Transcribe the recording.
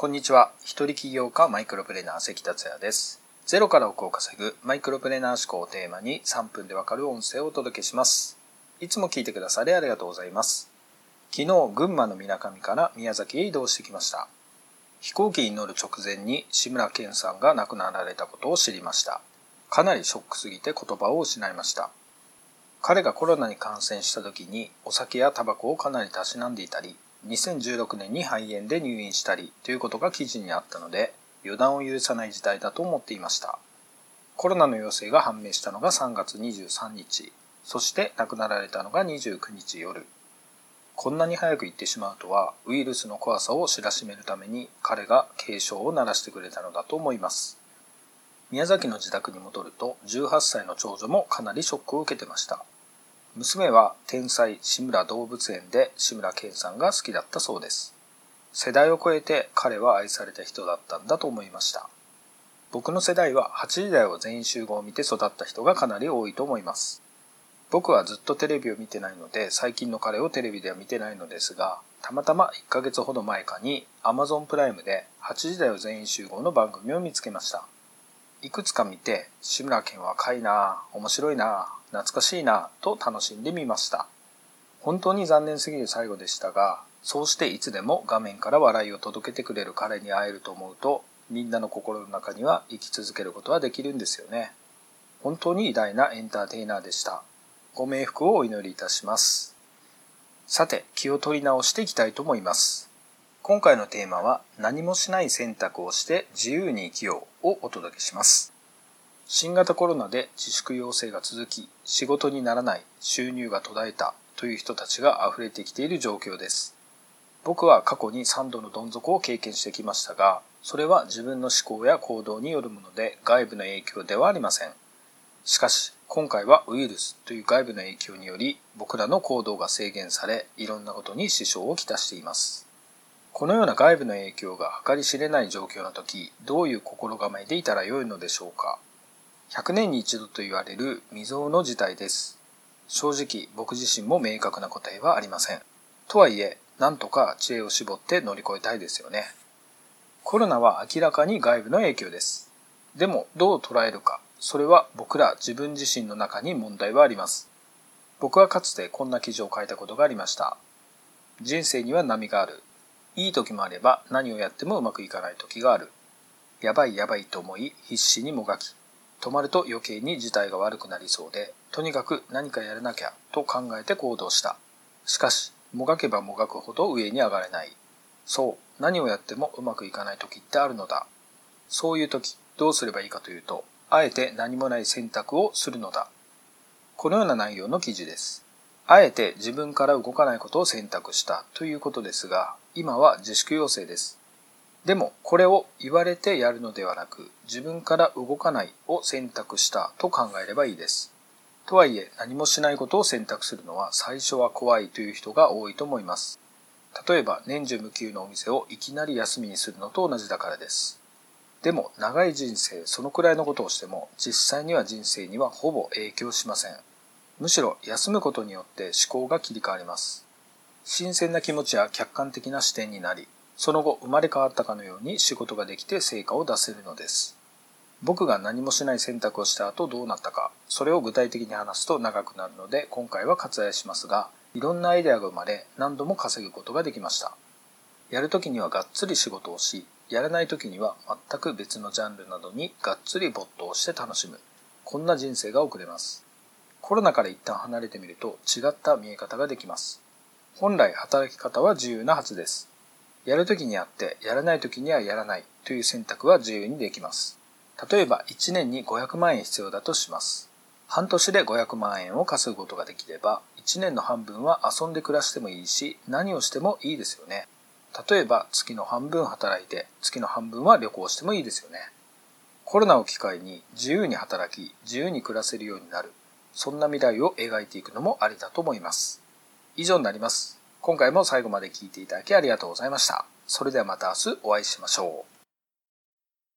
こんにちは。一人起業家マイクロプレーナー関達也です。ゼロから億を稼ぐマイクロプレーナー思考をテーマに3分でわかる音声をお届けします。いつも聞いてくださりありがとうございます。昨日、群馬の水上から宮崎へ移動してきました。飛行機に乗る直前に志村けんさんが亡くなられたことを知りました。かなりショックすぎて言葉を失いました。彼がコロナに感染した時にお酒やタバコをかなりたしなんでいたり、2016年に肺炎で入院したりということが記事にあったので予断を許さない事態だと思っていました。コロナの陽性が判明したのが3月23日そして亡くなられたのが29日夜。こんなに早く行ってしまうとはウイルスの怖さを知らしめるために彼が警鐘を鳴らしてくれたのだと思います。宮崎の自宅に戻ると18歳の長女もかなりショックを受けてました。娘は天才志村動物園で志村けんさんが好きだったそうです。世代を超えて彼は愛された人だったんだと思いました。僕の世代は8時台を全員集合を見て育った人がかなり多いと思います。僕はずっとテレビを見てないので最近の彼をテレビでは見てないのですが、たまたま1ヶ月ほど前かに Amazon プライムで8時台を全員集合の番組を見つけました。いくつか見て、志村けん若いな面白いな懐かしいなと楽しんでみました。本当に残念すぎる最後でしたが、そうしていつでも画面から笑いを届けてくれる彼に会えると思うと、みんなの心の中には生き続けることはできるんですよね。本当に偉大なエンターテイナーでした。ご冥福をお祈りいたします。さて、気を取り直していきたいと思います。今回のテーマは、何もしない選択をして自由に生きようをお届けします。新型コロナで自粛要請が続き、仕事にならない、収入が途絶えたという人たちが溢れてきている状況です。僕は過去に3度のどん底を経験してきましたが、それは自分の思考や行動によるもので外部の影響ではありません。しかし、今回はウイルスという外部の影響により、僕らの行動が制限され、いろんなことに支障をきたしています。このような外部の影響が計り知れない状況の時、どういう心構えでいたらよいのでしょうか？100年に一度と言われる未曾有の事態です。正直僕自身も明確な答えはありません。とはいえ、なんとか知恵を絞って乗り越えたいですよね。コロナは明らかに外部の影響です。でもどう捉えるか、それは僕ら自分自身の中に問題はあります。僕はかつてこんな記事を書いたことがありました。人生には波がある。いい時もあれば何をやってもうまくいかない時がある。やばいやばいと思い必死にもがき、止まると余計に事態が悪くなりそうで、とにかく何かやらなきゃと考えて行動した。しかし、もがけばもがくほど上に上がれない。そう、何をやってもうまくいかない時ってあるのだ。そういう時、どうすればいいかというと、あえて何もない選択をするのだ。このような内容の記事です。あえて自分から動かないことを選択したということですが、今は自粛要請です。でもこれを言われてやるのではなく自分から動かないを選択したと考えればいいです。とはいえ何もしないことを選択するのは最初は怖いという人が多いと思います。例えば年中無休のお店をいきなり休みにするのと同じだからです。でも長い人生そのくらいのことをしても実際には人生にはほぼ影響しません。むしろ休むことによって思考が切り替わります。新鮮な気持ちや客観的な視点になりその後生まれ変わったかのように仕事ができて成果を出せるのです。僕が何もしない選択をした後どうなったか、それを具体的に話すと長くなるので今回は割愛しますが、いろんなアイデアが生まれ何度も稼ぐことができました。やるときにはがっつり仕事をし、やらないときには全く別のジャンルなどにがっつり没頭して楽しむ。こんな人生が送れます。コロナから一旦離れてみると違った見え方ができます。本来働き方は自由なはずです。やるときにやって、やらないときにはやらないという選択は自由にできます。例えば1年に500万円必要だとします。半年で500万円を稼ぐことができれば、1年の半分は遊んで暮らしてもいいし、何をしてもいいですよね。例えば月の半分働いて、月の半分は旅行してもいいですよね。コロナを機会に自由に働き、自由に暮らせるようになる。そんな未来を描いていくのもありだと思います。以上になります。今回も最後まで聞いていただきありがとうございました。それではまた明日お会いしましょう。